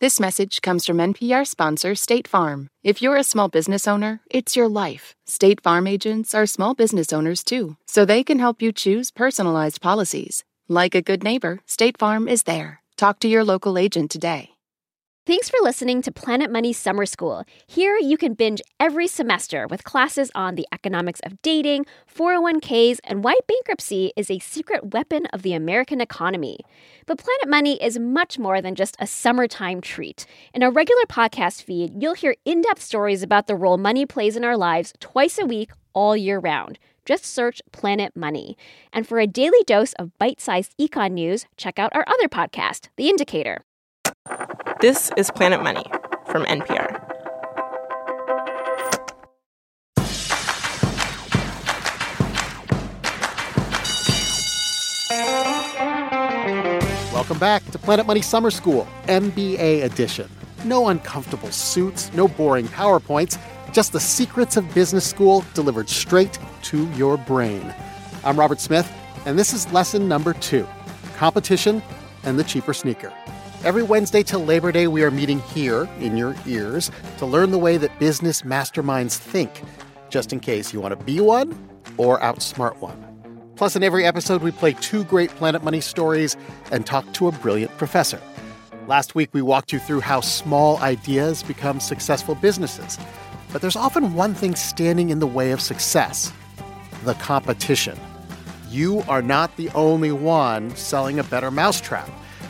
This message comes from NPR sponsor State Farm. If you're a small business owner, it's your life. State Farm agents are small business owners too, so they can help you choose personalized policies. Like a good neighbor, State Farm is there. Talk to your local agent today. Thanks for listening to Planet Money Summer School. Here you can binge every semester with classes on the economics of dating, 401ks, and why bankruptcy is a secret weapon of the American economy. But Planet Money is much more than just a summertime treat. In our regular podcast feed, you'll hear in depth stories about the role money plays in our lives twice a week, all year round. Just search Planet Money. And for a daily dose of bite sized econ news, check out our other podcast, The Indicator. This is Planet Money from NPR. Welcome back to Planet Money Summer School, MBA edition. No uncomfortable suits, no boring PowerPoints, just the secrets of business school delivered straight to your brain. I'm Robert Smith, and this is lesson number two competition and the cheaper sneaker. Every Wednesday till Labor Day, we are meeting here in your ears to learn the way that business masterminds think, just in case you want to be one or outsmart one. Plus, in every episode, we play two great Planet Money stories and talk to a brilliant professor. Last week, we walked you through how small ideas become successful businesses. But there's often one thing standing in the way of success the competition. You are not the only one selling a better mousetrap.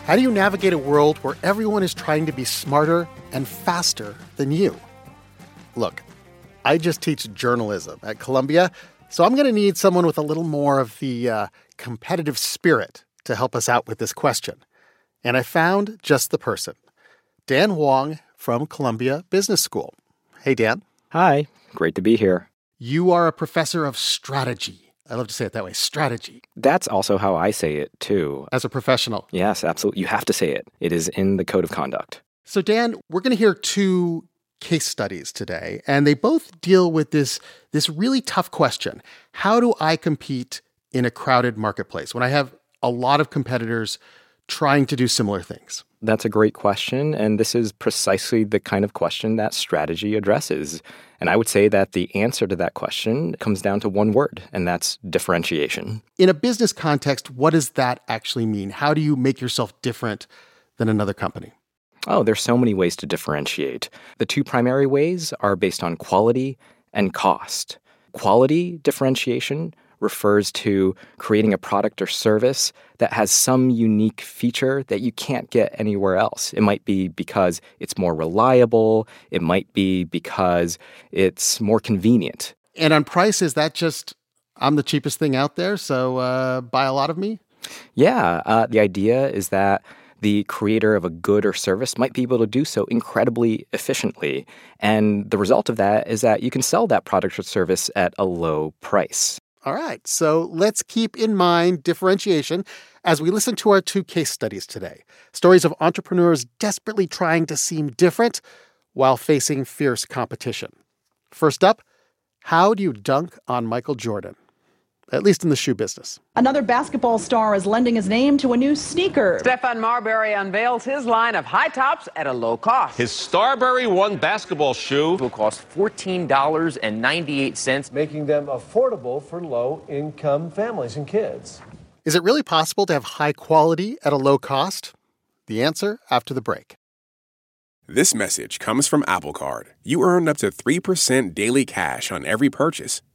How do you navigate a world where everyone is trying to be smarter and faster than you? Look, I just teach journalism at Columbia, so I'm going to need someone with a little more of the uh, competitive spirit to help us out with this question. And I found just the person Dan Wang from Columbia Business School. Hey, Dan. Hi, great to be here. You are a professor of strategy I love to say it that way strategy. That's also how I say it, too. As a professional. Yes, absolutely. You have to say it, it is in the code of conduct. So, Dan, we're going to hear two case studies today, and they both deal with this, this really tough question How do I compete in a crowded marketplace when I have a lot of competitors trying to do similar things? That's a great question. And this is precisely the kind of question that strategy addresses. And I would say that the answer to that question comes down to one word, and that's differentiation. In a business context, what does that actually mean? How do you make yourself different than another company? Oh, there's so many ways to differentiate. The two primary ways are based on quality and cost. Quality differentiation refers to creating a product or service that has some unique feature that you can't get anywhere else. It might be because it's more reliable, it might be because it's more convenient. And on price, is that just I'm the cheapest thing out there, so uh, buy a lot of me? Yeah, uh, the idea is that the creator of a good or service might be able to do so incredibly efficiently. And the result of that is that you can sell that product or service at a low price. All right, so let's keep in mind differentiation as we listen to our two case studies today stories of entrepreneurs desperately trying to seem different while facing fierce competition. First up, how do you dunk on Michael Jordan? At least in the shoe business. Another basketball star is lending his name to a new sneaker. Stephon Marbury unveils his line of high tops at a low cost. His Starbury One basketball shoe will cost $14.98, making them affordable for low income families and kids. Is it really possible to have high quality at a low cost? The answer after the break. This message comes from Apple Card. You earn up to 3% daily cash on every purchase.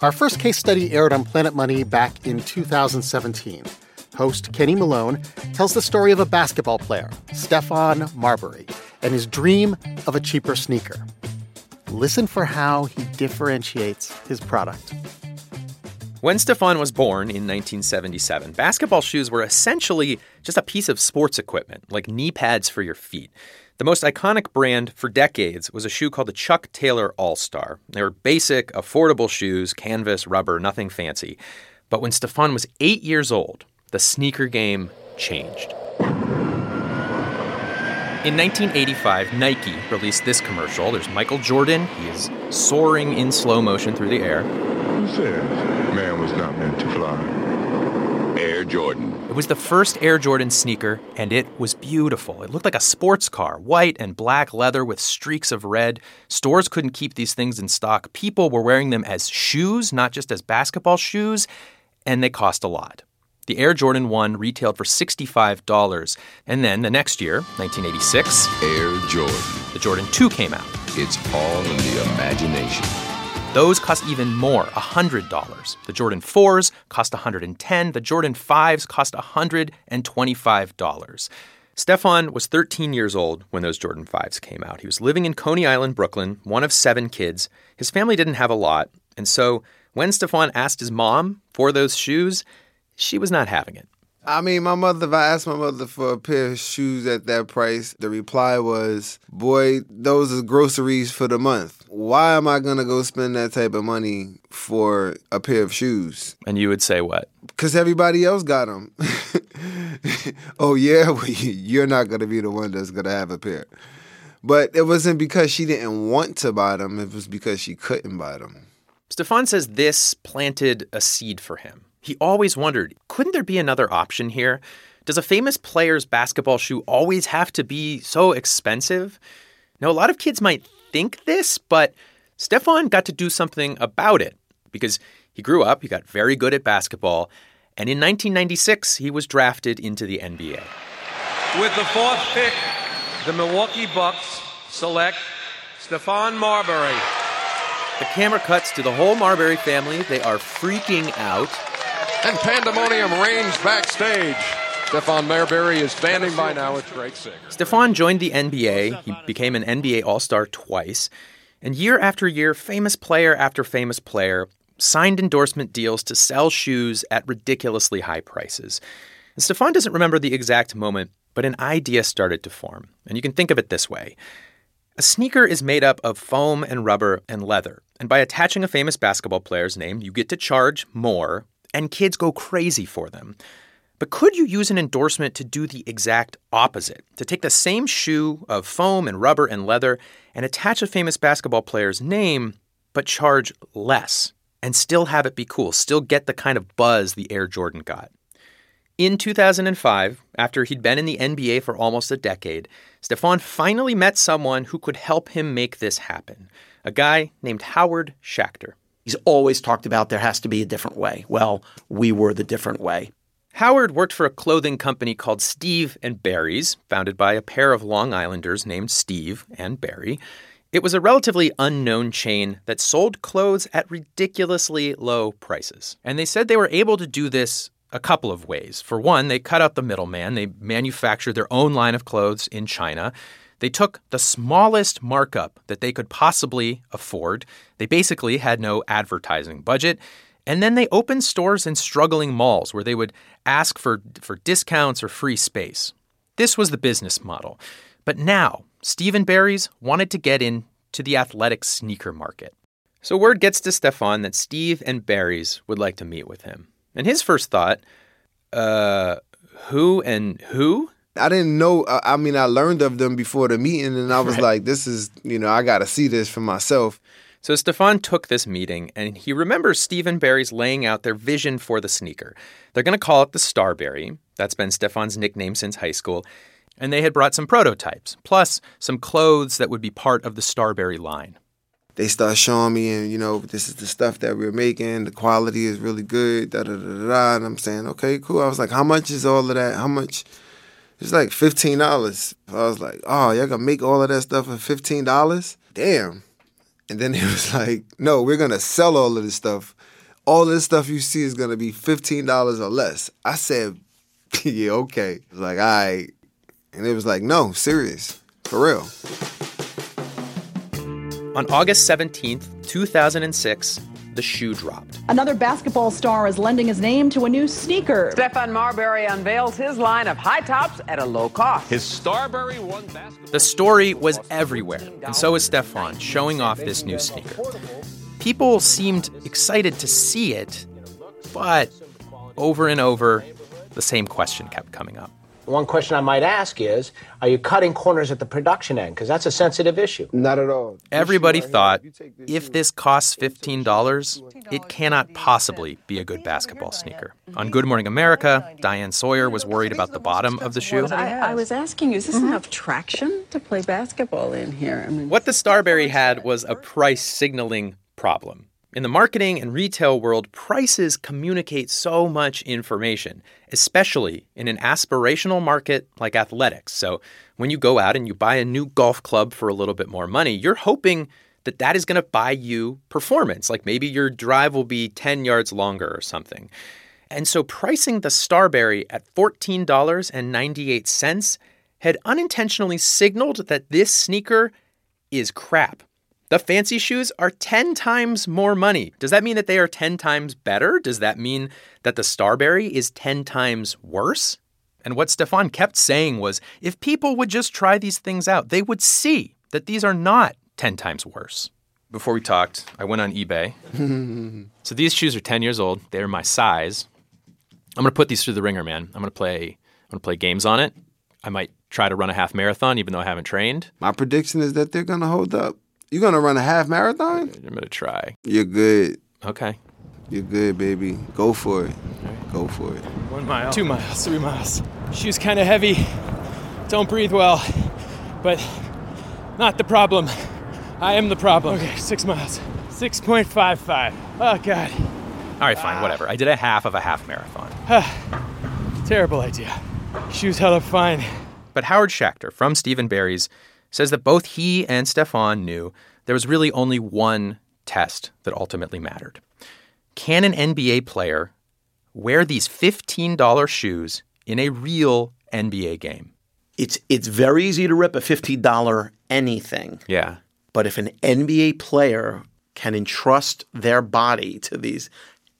Our first case study aired on Planet Money back in 2017. Host Kenny Malone tells the story of a basketball player, Stephon Marbury, and his dream of a cheaper sneaker. Listen for how he differentiates his product. When Stephon was born in 1977, basketball shoes were essentially just a piece of sports equipment, like knee pads for your feet. The most iconic brand for decades was a shoe called the Chuck Taylor All Star. They were basic, affordable shoes, canvas, rubber, nothing fancy. But when Stephon was eight years old, the sneaker game changed. In 1985, Nike released this commercial. There's Michael Jordan. He is soaring in slow motion through the air. Who says man was not meant to fly? Jordan. It was the first Air Jordan sneaker, and it was beautiful. It looked like a sports car, white and black leather with streaks of red. Stores couldn't keep these things in stock. People were wearing them as shoes, not just as basketball shoes, and they cost a lot. The Air Jordan 1 retailed for $65. And then the next year, 1986, Air Jordan. The Jordan 2 came out. It's all in the imagination. Those cost even more, $100. The Jordan 4s cost 110. The Jordan 5s cost $125. Stephon was 13 years old when those Jordan 5s came out. He was living in Coney Island, Brooklyn, one of seven kids. His family didn't have a lot, and so when Stephon asked his mom for those shoes, she was not having it. I mean, my mother, if I asked my mother for a pair of shoes at that price, the reply was, Boy, those are groceries for the month. Why am I to go spend that type of money for a pair of shoes? And you would say what? Because everybody else got them. oh, yeah? Well, you're not to be the one that's to have a pair. But it wasn't because she didn't want to buy them, it was because she couldn't buy them. Stephon says this planted a seed for him. He always wondered couldn't there be another option here? Does a famous player's basketball shoe always have to be so expensive? Now, a lot of kids might think this, but Stephon got to do something about it because he grew up, he got very good at basketball, and in 1996, he was drafted into the NBA. With the fourth pick, the Milwaukee Bucks select Stephon Marbury. The camera cuts to the whole Marbury family. They are freaking out. And pandemonium reigns backstage. Stephon Marbury is standing by now. with Greg Singer. Stephon joined the NBA. He became an NBA All Star twice. And year after year, famous player after famous player signed endorsement deals to sell shoes at ridiculously high prices. And Stephon doesn't remember the exact moment, but an idea started to form. And you can think of it this way a sneaker is made up of foam and rubber and leather. And by attaching a famous basketball player's name, you get to charge more, and kids go crazy for them. But could you use an endorsement to do the exact opposite? To take the same shoe of foam and rubber and leather and attach a famous basketball player's name, but charge less and still have it be cool, still get the kind of buzz the Air Jordan got. In 2005, after he'd been in the NBA for almost a decade, Stephon finally met someone who could help him make this happen a guy named Howard Schacter. He's always talked about there has to be a different way. Well, we were the different way. Howard worked for a clothing company called Steve and Barry's, founded by a pair of Long Islanders named Steve and Barry. It was a relatively unknown chain that sold clothes at ridiculously low prices. And they said they were able to do this a couple of ways. For one, they cut out the middleman. They manufactured their own line of clothes in China. They took the smallest markup that they could possibly afford. They basically had no advertising budget. And then they opened stores in struggling malls where they would ask for, for discounts or free space. This was the business model. But now, Steve and Barry's wanted to get into the athletic sneaker market. So word gets to Stephon that Steve and Barry's would like to meet with him. And his first thought, uh, who and who? I didn't know. I mean, I learned of them before the meeting, and I was right. like, "This is, you know, I got to see this for myself." So Stephon took this meeting, and he remembers Steve and Barry's laying out their vision for the sneaker. They're going to call it the Starbury. That's been Stephon's nickname since high school. And they had brought some prototypes, plus some clothes that would be part of the Starbury line. They start showing me, and you know, this is the stuff that we're making. The quality is really good. Da da da da. And I'm saying, okay, cool. I was like, how much is all of that? How much? It's like fifteen dollars. I was like, oh, y'all gonna make all of that stuff for fifteen dollars? Damn. And then he was like, no, we're gonna sell all of this stuff all this stuff you see is gonna be fifteen dollars or less. I said, yeah, okay. Like, right. And it was like, no, serious. For real. On August 17th, 2006, the shoe dropped. Another basketball star is lending his name to a new sneaker. Stephon Marbury unveils his line of high tops at a low cost. His Starbury One basketball. The story was everywhere, and so was Stephon showing off this new sneaker. People seemed excited to see it, but over and over, the same question kept coming up. One question I might ask is Are you cutting corners at the production end? Because that's a sensitive issue. Not at all. Everybody thought if this costs $15, it cannot possibly be a good basketball sneaker. On Good Morning America, Diane Sawyer was worried about the bottom of the shoe. I, I was asking you, is this enough traction to play basketball in here? I mean, What the Starbury had was a price signaling problem. In the marketing and retail world, prices communicate so much information, especially in an aspirational market like athletics. So, when you go out and you buy a new golf club for a little bit more money, you're hoping that that is going to buy you performance. Like maybe your drive will be 10 yards longer or something. And so, pricing the Starbury at $14.98 had unintentionally signaled that this sneaker is crap. The fancy shoes are 10 times more money. Does that mean that they are 10 times better? Does that mean that the Starbury is 10 times worse? And what Stephon kept saying was if people would just try these things out, they would see that these are not 10 times worse. Before we talked, I went on eBay. so these shoes are 10 years old. They're my size. I'm going to put these through the ringer, man. I'm going to play I'm going to play games on it. I might try to run a half marathon even though I haven't trained. My prediction is that they're gonna hold up. You gonna run a half marathon? I'm going to try. You're good. Okay. You're good, baby. Go for it. Go for it. One mile. Two miles. Three miles. Shoes kind of heavy. Don't breathe well. But not the problem. I am the problem. Okay, six miles. 6.55. Oh, God. All right, fine, whatever. I did a half of a half marathon. Terrible idea. Shoes held up fine. But Howard Schachter from Steve and Barry's says that both he and Stephon knew there was really only one test that ultimately mattered. Can an NBA player wear these $15 shoes in a real NBA game? It's it's very easy to rip a fifteen dollar anything. Yeah. But if an NBA player can entrust their body to these,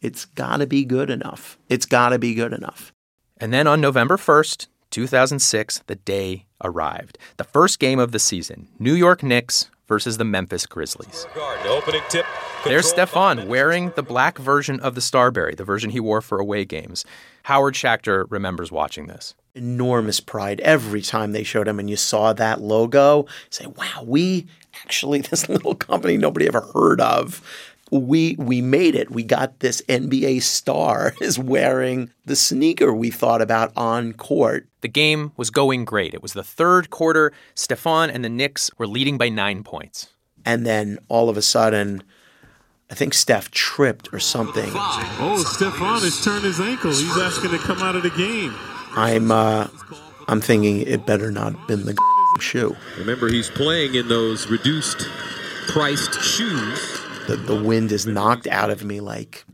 it's got to be good enough. It's got to be good enough. And then on November 1st, 2006, the day arrived. The first game of the season New York Knicks versus the Memphis Grizzlies. Opening tip. There's Stephon wearing the black version of the Starbury, the version he wore for away games. Howard Schachter remembers watching this. Enormous pride every time they showed him and you saw that logo. Say, wow, we actually, this little company nobody ever heard of, we we made it. We got this NBA star is wearing the sneaker we thought about on court. The game was going great. It was the third quarter. Stephon and the Knicks were leading by nine points. And then all of a sudden, I think Steph tripped or something. Oh, Stephon has turned his ankle. He's asking to come out of the game. I'm uh, I'm thinking it better not have been the shoe. Remember, he's playing in those reduced priced shoes. The, the wind is knocked out of me like,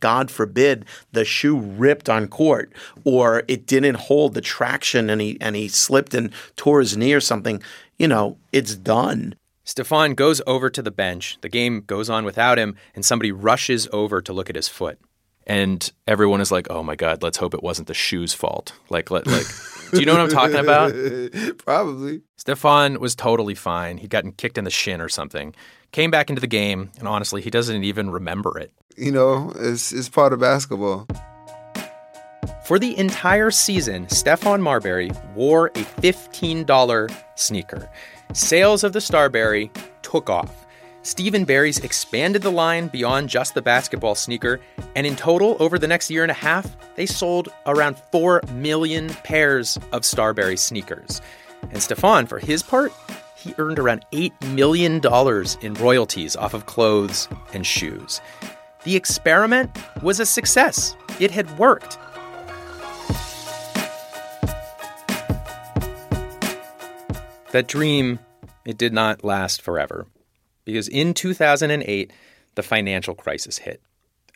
God forbid, the shoe ripped on court or it didn't hold the traction and he, and he slipped and tore his knee or something. You know, it's done. Stephon goes over to the bench. The game goes on without him, and somebody rushes over to look at his foot. And everyone is like, "Oh my god, let's hope it wasn't the shoe's fault." Like, like, like do you know what I'm talking about? Probably. Stephon was totally fine. He'd gotten kicked in the shin or something. Came back into the game, and honestly, he doesn't even remember it. You know, it's it's part of basketball. For the entire season, Stephon Marbury wore a $15 sneaker. Sales of the Starbury took off. Steve and Barry's expanded the line beyond just the basketball sneaker, and in total, over the next year and a half, they sold around 4 million pairs of Starbury sneakers. And Stephon, for his part, he earned around $8 million in royalties off of clothes and shoes. The experiment was a success. It had worked. That dream, it did not last forever. Because in 2008, the financial crisis hit.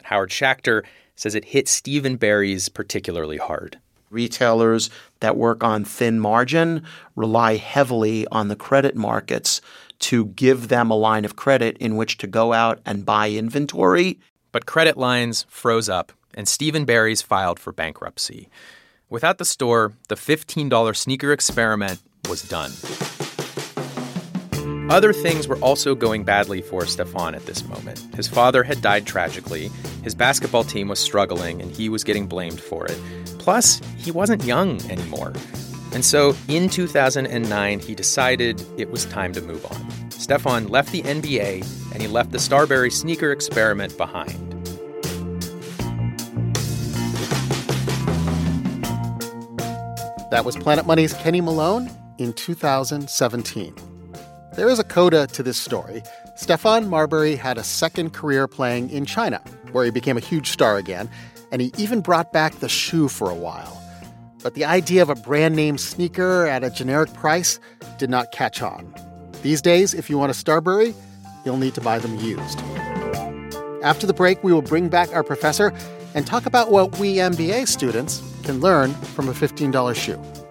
Howard Schachter, says it hit Steve and Barry's particularly hard. Retailers that work on thin margin rely heavily on the credit markets to give them a line of credit in which to go out and buy inventory. But credit lines froze up, and Steve and Barry's filed for bankruptcy. Without the store, the $15 sneaker experiment was done. Other things were also going badly for Stephon at this moment. His father had died tragically, his basketball team was struggling, and he was getting blamed for it. Plus, he wasn't young anymore. And so in 2009, he decided it was time to move on. Stephon left the NBA and he left the Starbury sneaker experiment behind. That was Planet Money's Kenny Malone in 2017. There is a coda to this story. Stephon Marbury had a second career playing in China, where he became a huge star again, and he even brought back the shoe for a while. But the idea of a brand name sneaker at a generic price did not catch on. These days, if you want a Starbury, you'll need to buy them used. After the break, we will bring back our professor and talk about what we MBA students can learn from a $15 shoe.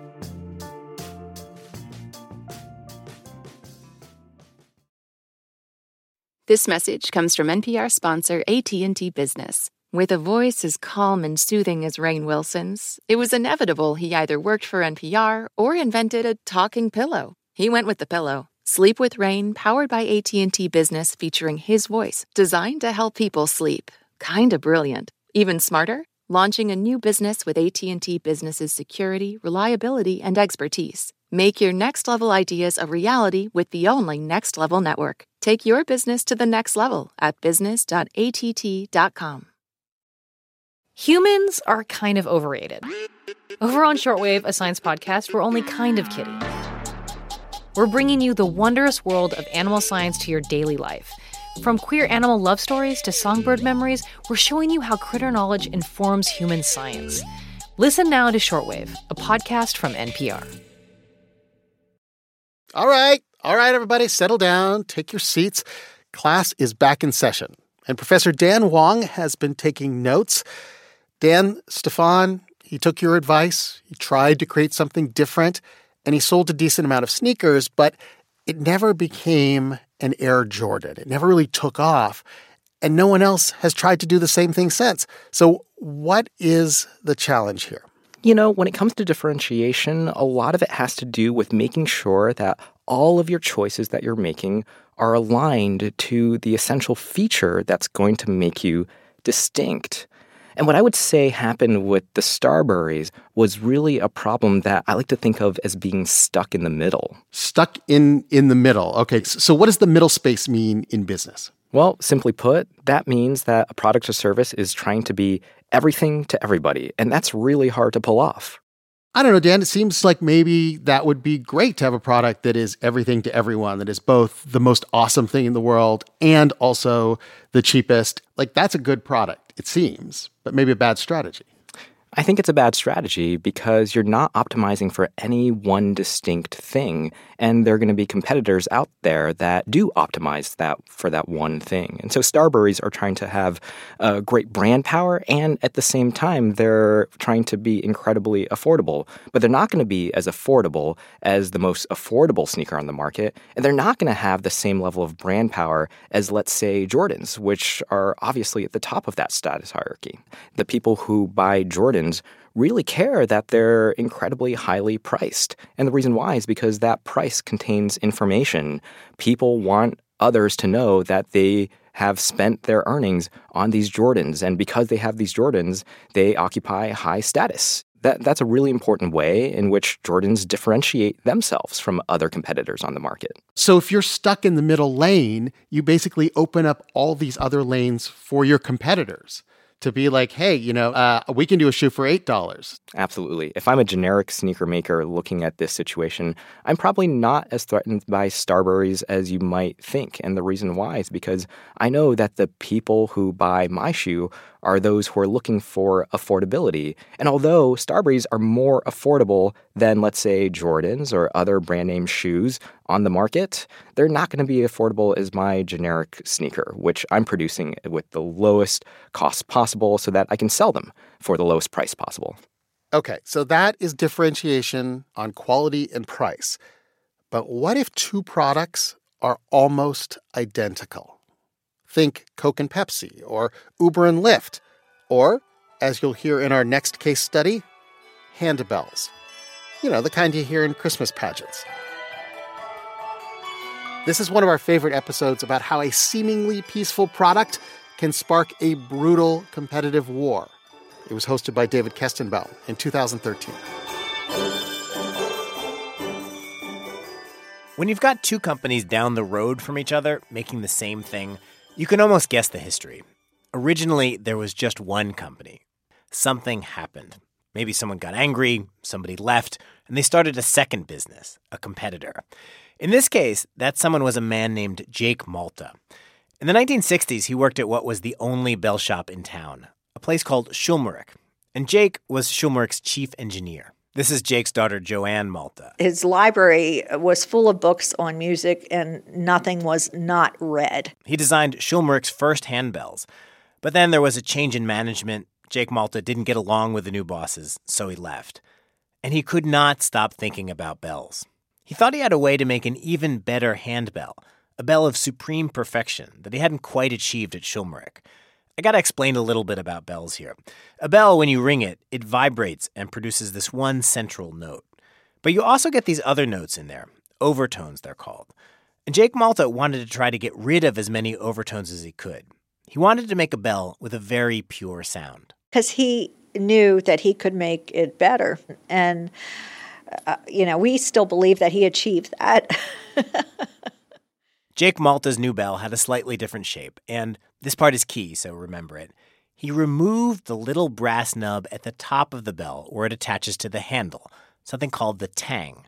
This message comes from NPR sponsor AT&T Business. With a voice as calm and soothing as Rainn Wilson's, it was inevitable he either worked for NPR or invented a talking pillow. He went with the pillow. Sleep with Rain, powered by AT&T Business, featuring his voice, designed to help people sleep. Kinda brilliant. Even smarter, launching a new business with AT&T Business's security, reliability, and expertise. Make your next level ideas a reality with the only Next Level network. Take your business to the next level at business.att.com. Humans are kind of overrated. Over on Shortwave, a science podcast, we're only kind of kidding. We're bringing you the wondrous world of animal science to your daily life. From queer animal love stories to songbird memories, we're showing you how critter knowledge informs human science. Listen now to Shortwave, a podcast from NPR. All right, all right, everybody, settle down, take your seats. Class is back in session, and Professor Dan Wang has been taking notes. Dan, Stephon, he took your advice. He tried to create something different, and he sold a decent amount of sneakers, but it never became an Air Jordan. It never really took off, and no one else has tried to do the same thing since. So, what is the challenge here? You know, when it comes to differentiation, a lot of it has to do with making sure that all of your choices that you're making are aligned to the essential feature that's going to make you distinct. And what I would say happened with the Starburys was really a problem that I like to think of as being stuck in the middle. Stuck in in the middle. Okay, so what does the middle space mean in business? Well, simply put, that means that a product or service is trying to be everything to everybody, and that's really hard to pull off. I don't know, Dan. It seems like maybe that would be great to have a product that is everything to everyone, that is both the most awesome thing in the world and also the cheapest. Like, that's a good product, it seems, but maybe a bad strategy. I think it's a bad strategy because you're not optimizing for any one distinct thing. And there are going to be competitors out there that do optimize that for that one thing. And so Starburys are trying to have uh, great brand power, and at the same time, they're trying to be incredibly affordable. But they're not going to be as affordable as the most affordable sneaker on the market. And they're not going to have the same level of brand power as, let's say, Jordans, which are obviously at the top of that status hierarchy. The people who buy Jordans really care that they're incredibly highly priced. And the reason why is because that price contains information. People want others to know that they have spent their earnings on these Jordans. And because they have these Jordans, they occupy high status. That, that's a really important way in which Jordans differentiate themselves from other competitors on the market. So, if you're stuck in the middle lane, you basically open up all these other lanes for your competitors to be like, hey, you know, uh, we can do a shoe for $8. Absolutely. If I'm a generic sneaker maker looking at this situation, I'm probably not as threatened by Starburys as you might think. And the reason why is because I know that the people who buy my shoe are those who are looking for affordability. And although Starburys are more affordable than, let's say, Jordans or other brand name shoes on the market, they're not going to be affordable as my generic sneaker, which I'm producing with the lowest cost possible so that I can sell them for the lowest price possible. Okay, so that is differentiation on quality and price. But what if two products are almost identical? Think Coke and Pepsi, or Uber and Lyft, or, as you'll hear in our next case study, handbells. You know, the kind you hear in Christmas pageants. This is one of our favorite episodes about how a seemingly peaceful product can spark a brutal competitive war. It was hosted by David Kestenbaum in 2013. When you've got two companies down the road from each other making the same thing, you can almost guess the history. Originally, there was just one company. Something happened. Maybe someone got angry, somebody left, and they started a second business, a competitor. In this case, that someone was a man named Jake Malta. In the 1960s, he worked at what was the only bell shop in town, a place called Schulmerich. And Jake was Schulmerich's chief engineer. This is Jake's daughter, Joanne Malta. His library was full of books on music, and nothing was not read. He designed Schulmerich's first handbells. But then there was a change in management. Jake Malta didn't get along with the new bosses, so he left. And he could not stop thinking about bells. He thought he had a way to make an even better handbell, a bell of supreme perfection that he hadn't quite achieved at Schulmerich. I gotta explain a little bit about bells here. A bell, when you ring it, it vibrates and produces this one central note. But you also get these other notes in there, overtones they're called. And Jake Malta wanted to try to get rid of as many overtones as he could. He wanted to make a bell with a very pure sound. Because he knew that he could make it better. And, uh, you know, we still believe that he achieved that. Jake Malta's new bell had a slightly different shape, and this part is key, so remember it. He removed the little brass nub at the top of the bell where it attaches to the handle, something called the tang.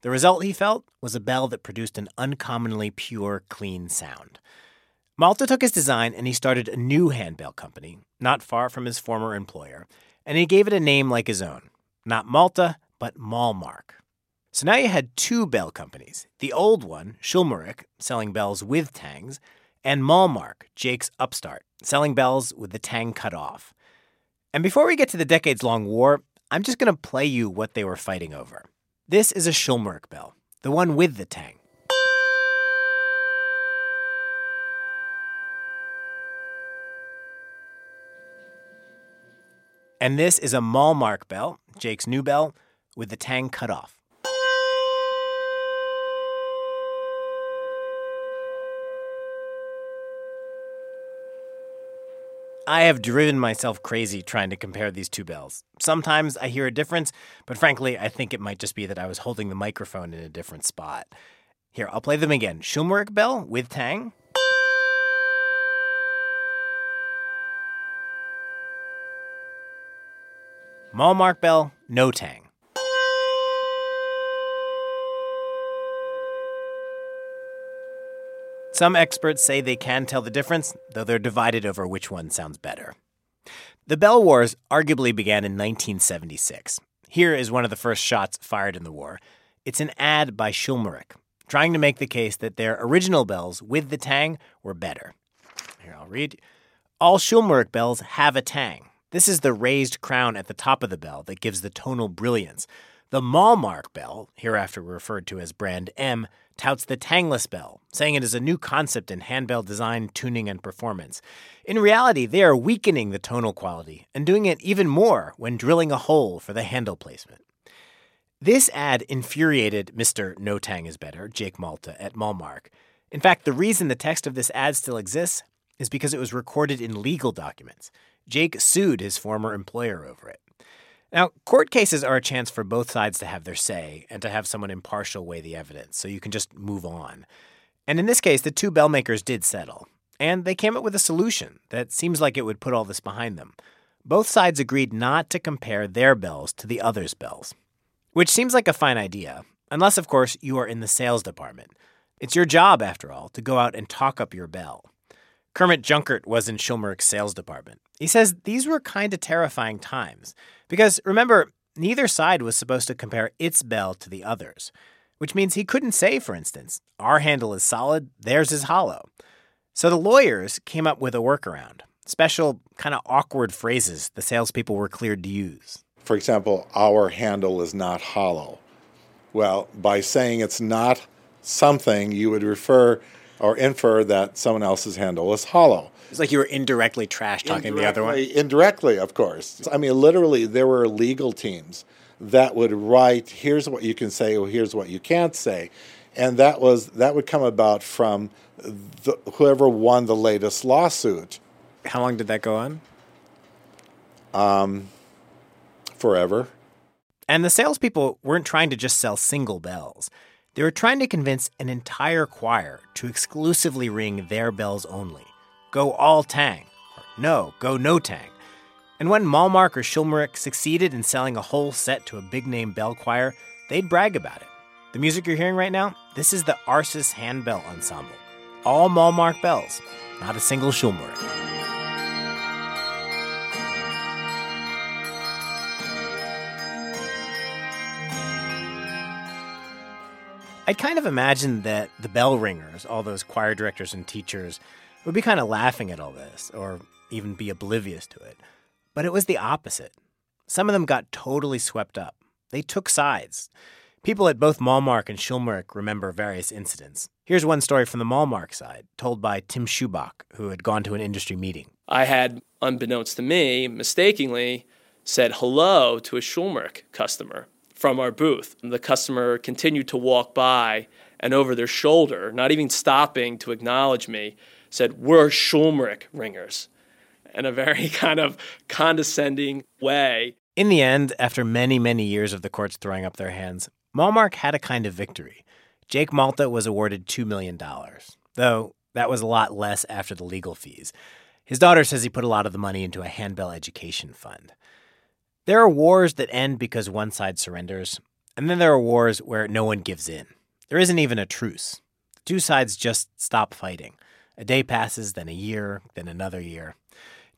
The result, he felt, was a bell that produced an uncommonly pure, clean sound. Malta took his design and he started a new handbell company, not far from his former employer, and he gave it a name like his own. Not Malta, but Malmark. So now you had two bell companies the old one, Schulmerich, selling bells with tangs, and Malmark, Jake's upstart, selling bells with the tang cut off. And before we get to the decades long war, I'm just going to play you what they were fighting over. This is a Schulmerich bell, the one with the tang. And this is a Malmark bell, Jake's new bell, with the tang cut off. I have driven myself crazy trying to compare these two bells. Sometimes I hear a difference, but frankly, I think it might just be that I was holding the microphone in a different spot. Here, I'll play them again. Schulmerich bell with tang. Malmark bell, no tang. Some experts say they can tell the difference, though they're divided over which one sounds better. The Bell Wars arguably began in 1976. Here is one of the first shots fired in the war. It's an ad by Schulmerich, trying to make the case that their original bells with the tang were better. Here, I'll read. All Schulmerich bells have a tang. This is the raised crown at the top of the bell that gives the tonal brilliance. The Malmark bell, hereafter referred to as brand M, touts the tangless bell, saying it is a new concept in handbell design, tuning, and performance. In reality, they are weakening the tonal quality and doing it even more when drilling a hole for the handle placement. This ad infuriated Mr. No Tang is Better, Jake Malta, at Malmark. In fact, the reason the text of this ad still exists is because it was recorded in legal documents. Jake sued his former employer over it. Now, court cases are a chance for both sides to have their say and to have someone impartial weigh the evidence, so you can just move on. And in this case, the two bell makers did settle, and they came up with a solution that seems like it would put all this behind them. Both sides agreed not to compare their bells to the other's bells, which seems like a fine idea, unless, of course, you are in the sales department. It's your job, after all, to go out and talk up your bell. Kermit Junkert was in Schulmerich's sales department. He says these were kind of terrifying times because remember, neither side was supposed to compare its bell to the others, which means he couldn't say, for instance, our handle is solid, theirs is hollow. So the lawyers came up with a workaround special, kind of awkward phrases the salespeople were cleared to use. For example, our handle is not hollow. Well, by saying it's not something, you would refer or infer that someone else's handle is hollow. It's like you were indirectly trash talking the other one. Indirectly, of course. I mean, literally, there were legal teams that would write, "Here's what you can say," or "Here's what you can't say," and that was that would come about from the, whoever won the latest lawsuit. How long did that go on? Um, forever. And the salespeople weren't trying to just sell single bells. They were trying to convince an entire choir to exclusively ring their bells only. Go all tang. Or no, go no tang. And when Malmark or Schulmerich succeeded in selling a whole set to a big name bell choir, they'd brag about it. The music you're hearing right now, this is the Arsis Handbell Ensemble. All Malmark bells, not a single Schulmerich. I'd kind of imagine that the bell ringers, all those choir directors and teachers, would be kind of laughing at all this, or even be oblivious to it. But it was the opposite. Some of them got totally swept up. They took sides. People at both Malmark and Schulmerich remember various incidents. Here's one story from the Malmark side, told by Tim Schubach, who had gone to an industry meeting. I had, unbeknownst to me, mistakenly said hello to a Schulmerich customer from our booth. And The customer continued to walk by and over their shoulder, not even stopping to acknowledge me, said, We're Schulmerich ringers, in a very kind of condescending way. In the end, after many, many years of the courts throwing up their hands, Malmark had a kind of victory. Jake Malta was awarded $2 million, though that was a lot less after the legal fees. His daughter says he put a lot of the money into a handbell education fund. There are wars that end because one side surrenders, and then there are wars where no one gives in. There isn't even a truce. The two sides just stop fighting. A day passes, then a year, then another year.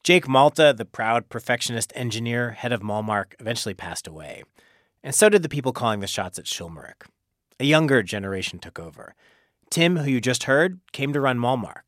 Jake Malta, the proud perfectionist engineer, head of Malmark, eventually passed away. And so did the people calling the shots at Schulmerich. A younger generation took over. Tim, who you just heard, came to run Malmark.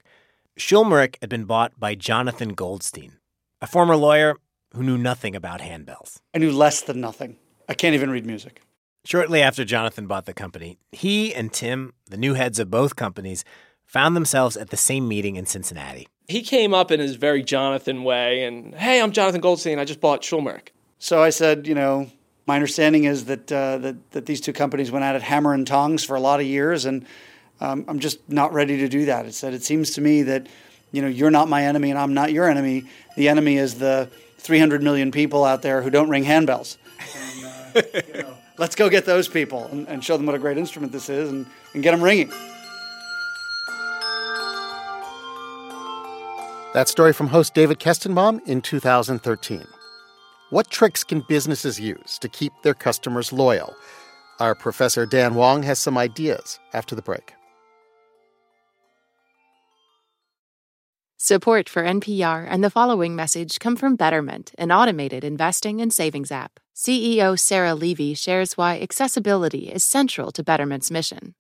Schulmerich had been bought by Jonathan Goldstein, a former lawyer who knew nothing about handbells. I knew less than nothing. I can't even read music. Shortly after Jonathan bought the company, he and Tim, the new heads of both companies, found themselves at the same meeting in Cincinnati. He came up in his very Jonathan way and, hey, I'm Jonathan Goldstein. I just bought Schulmerich. So I said, you know, my understanding is that, uh, that, that these two companies went at it hammer and tongs for a lot of years, and um, I'm just not ready to do that. It said, it seems to me that, you know, you're not my enemy and I'm not your enemy. The enemy is the 300 million people out there who don't ring handbells. And, uh, you know, let's go get those people and, and, show them what a great instrument this is and, and get them ringing. That story from host David Kestenbaum in 2013. What tricks can businesses use to keep their customers loyal? Our professor Dan Wang has some ideas after the break. Support for NPR and the following message come from Betterment, an automated investing and savings app. CEO Sarah Levy shares why accessibility is central to Betterment's mission.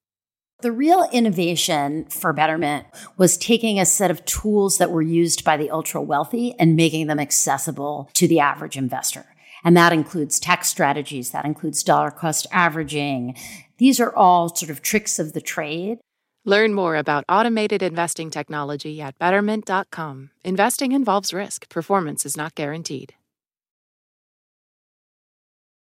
The real innovation for Betterment was taking a set of tools that were used by the ultra wealthy and making them accessible to the average investor. And that includes tax strategies, that includes dollar cost averaging. These are all sort of tricks of the trade Learn more about automated investing technology at betterment.com. Investing involves risk, performance is not guaranteed.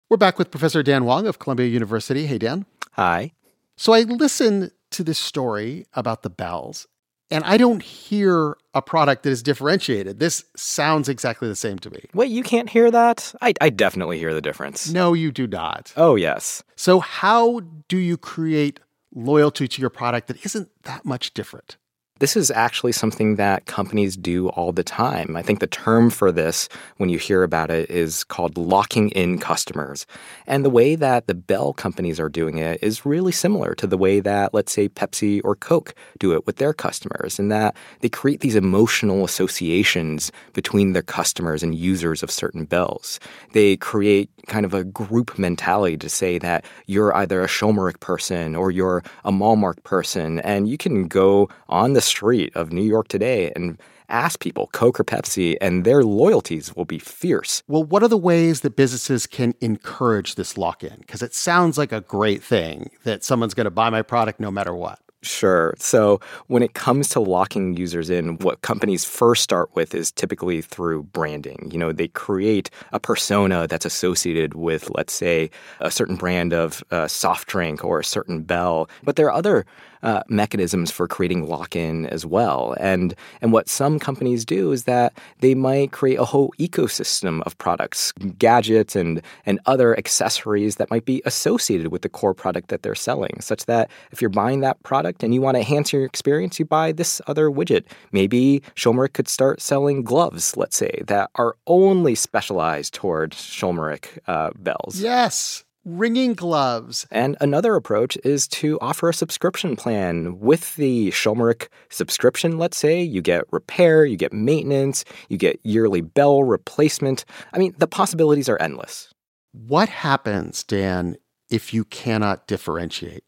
We're back with Professor Dan Wang of Columbia University. Hey, Dan. Hi. So I listened to this story about the bells, and I don't hear a product that is differentiated. This sounds exactly the same to me. Wait, you can't hear that? I, I definitely hear the difference. No, you do not. Oh, yes. So, how do you create loyalty to your product that isn't that much different? This is actually something that companies do all the time. I think the term for this, when you hear about it, is called locking in customers. And the way that the Bell companies are doing it is really similar to the way that, let's say, Pepsi or Coke do it with their customers, in that they create these emotional associations between their customers and users of certain bells. They create kind of a group mentality to say that you're either a Schulmerich person or you're a Malmark person, and you can go on the street of New York today and ask people, Coke or Pepsi, and their loyalties will be fierce. Well, what are the ways that businesses can encourage this lock in? Because it sounds like a great thing that someone's going to buy my product no matter what. Sure. So when it comes to locking users in, what companies first start with is typically through branding. You know, they create a persona that's associated with, let's say, a certain brand of uh, soft drink or a certain bell. But there are other uh, mechanisms for creating lock-in as well. And and what some companies do is that they might create a whole ecosystem of products, gadgets, and and other accessories that might be associated with the core product that they're selling, such that if you're buying that product and you want to enhance your experience, you buy this other widget. Maybe Schulmerich could start selling gloves, let's say, that are only specialized toward Schulmerich uh, bells. Yes ringing gloves. And another approach is to offer a subscription plan. With the Schulmerich subscription, let's say, you get repair, you get maintenance, you get yearly bell replacement. I mean, the possibilities are endless. What happens, Dan, if you cannot differentiate?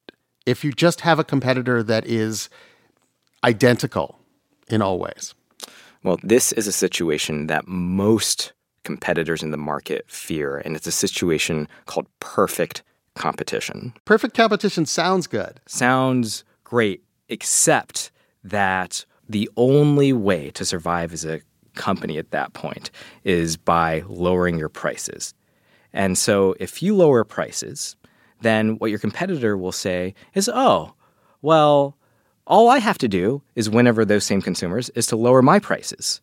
If you just have a competitor that is identical in all ways? Well, this is a situation that most competitors in the market fear, and it's a situation called perfect competition. Perfect competition sounds good. Sounds great, except that the only way to survive as a company at that point is by lowering your prices. And so if you lower prices, then what your competitor will say is, oh, well, all I have to do is whenever those same consumers is to lower my prices.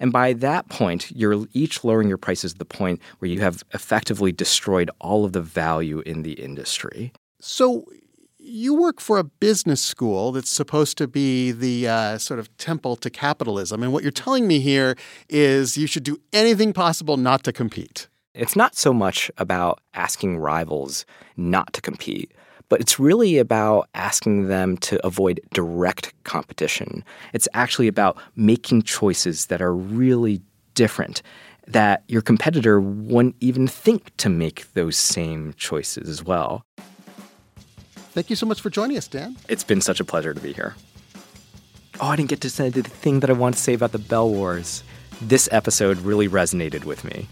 And by that point, you're each lowering your prices to the point where you have effectively destroyed all of the value in the industry. So you work for a business school that's supposed to be the uh, sort of temple to capitalism. And what you're telling me here is you should do anything possible not to compete. It's not so much about asking rivals not to compete, but it's really about asking them to avoid direct competition. It's actually about making choices that are really different that your competitor wouldn't even think to make those same choices as well. Thank you so much for joining us, Dan. It's been such a pleasure to be here. Oh, I didn't get to say the thing that I want to say about the Bell Wars. This episode really resonated with me.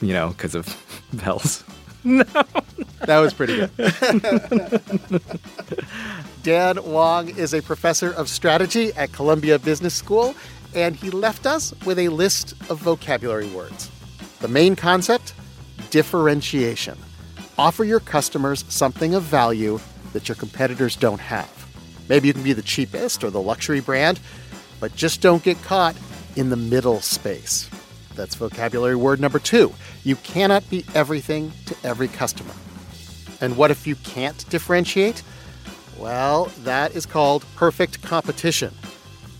You know, because of bells. No. That was pretty good. Dan Wang is a professor of strategy at Columbia Business School, and he left us with a list of vocabulary words. The main concept differentiation. Offer your customers something of value that your competitors don't have. Maybe you can be the cheapest or the luxury brand, but just don't get caught in the middle space. That's vocabulary word number two. You cannot be everything to every customer. And what if you can't differentiate? Well, that is called perfect competition.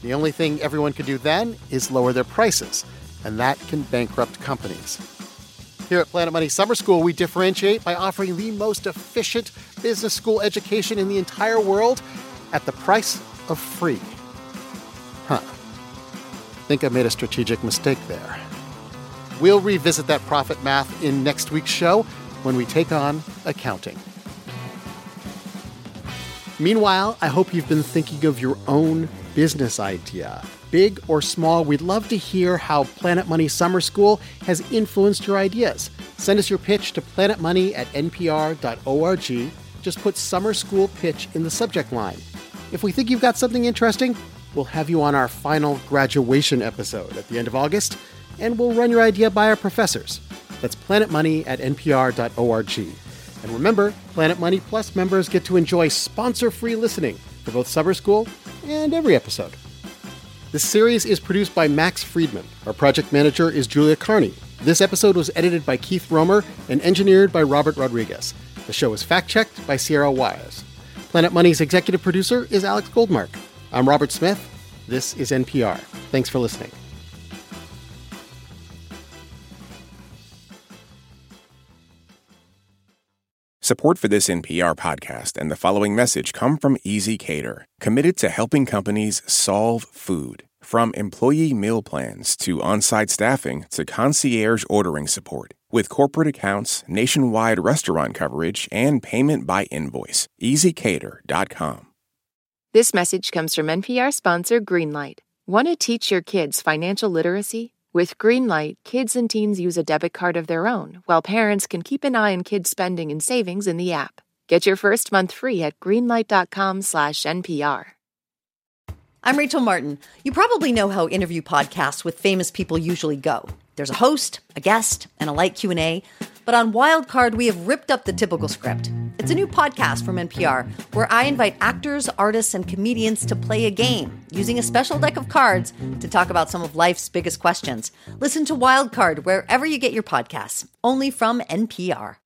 The only thing everyone can do then is lower their prices, and that can bankrupt companies. Here at Planet Money Summer School, we differentiate by offering the most efficient business school education in the entire world at the price of free. Huh. Think I made a strategic mistake there. We'll revisit that profit math in next week's show when we take on accounting. Meanwhile, I hope you've been thinking of your own business idea. Big or small, we'd love to hear how Planet Money Summer School has influenced your ideas. Send us your pitch to planetmoney at npr.org. Just put Summer School Pitch in the subject line. If we think you've got something interesting, we'll have you on our final graduation episode at the end of August and we'll run your idea by our professors. That's planetmoney at npr.org. And remember, Planet Money Plus members get to enjoy sponsor free listening for both summer school and every episode. This series is produced by Max Freedman. Our project manager is Julia Carney. This episode was edited by Keith Romer and engineered by Robert Rodriguez. The show is fact checked by Sierra Juarez. Planet Money's executive producer is Alex Goldmark. I'm Robert Smith. This is NPR. Thanks for listening. Support for this NPR podcast and the following message come from ezCater, committed to helping companies solve food. From employee meal plans to on site staffing to concierge ordering support. With corporate accounts, nationwide restaurant coverage, and payment by invoice. ezCater.com. This message comes from NPR sponsor Greenlight. Want to teach your kids financial literacy? With Greenlight, kids and teens use a debit card of their own, while parents can keep an eye on kids' spending and savings in the app. Get your first month free at greenlight.com/npr. I'm Rachel Martin. You probably know how interview podcasts with famous people usually go. There's a host, a guest, and a light Q&A. But on Wildcard, we have ripped up the typical script. It's a new podcast from NPR where I invite actors, artists, and comedians to play a game using a special deck of cards to talk about some of life's biggest questions. Listen to Wildcard wherever you get your podcasts, only from NPR.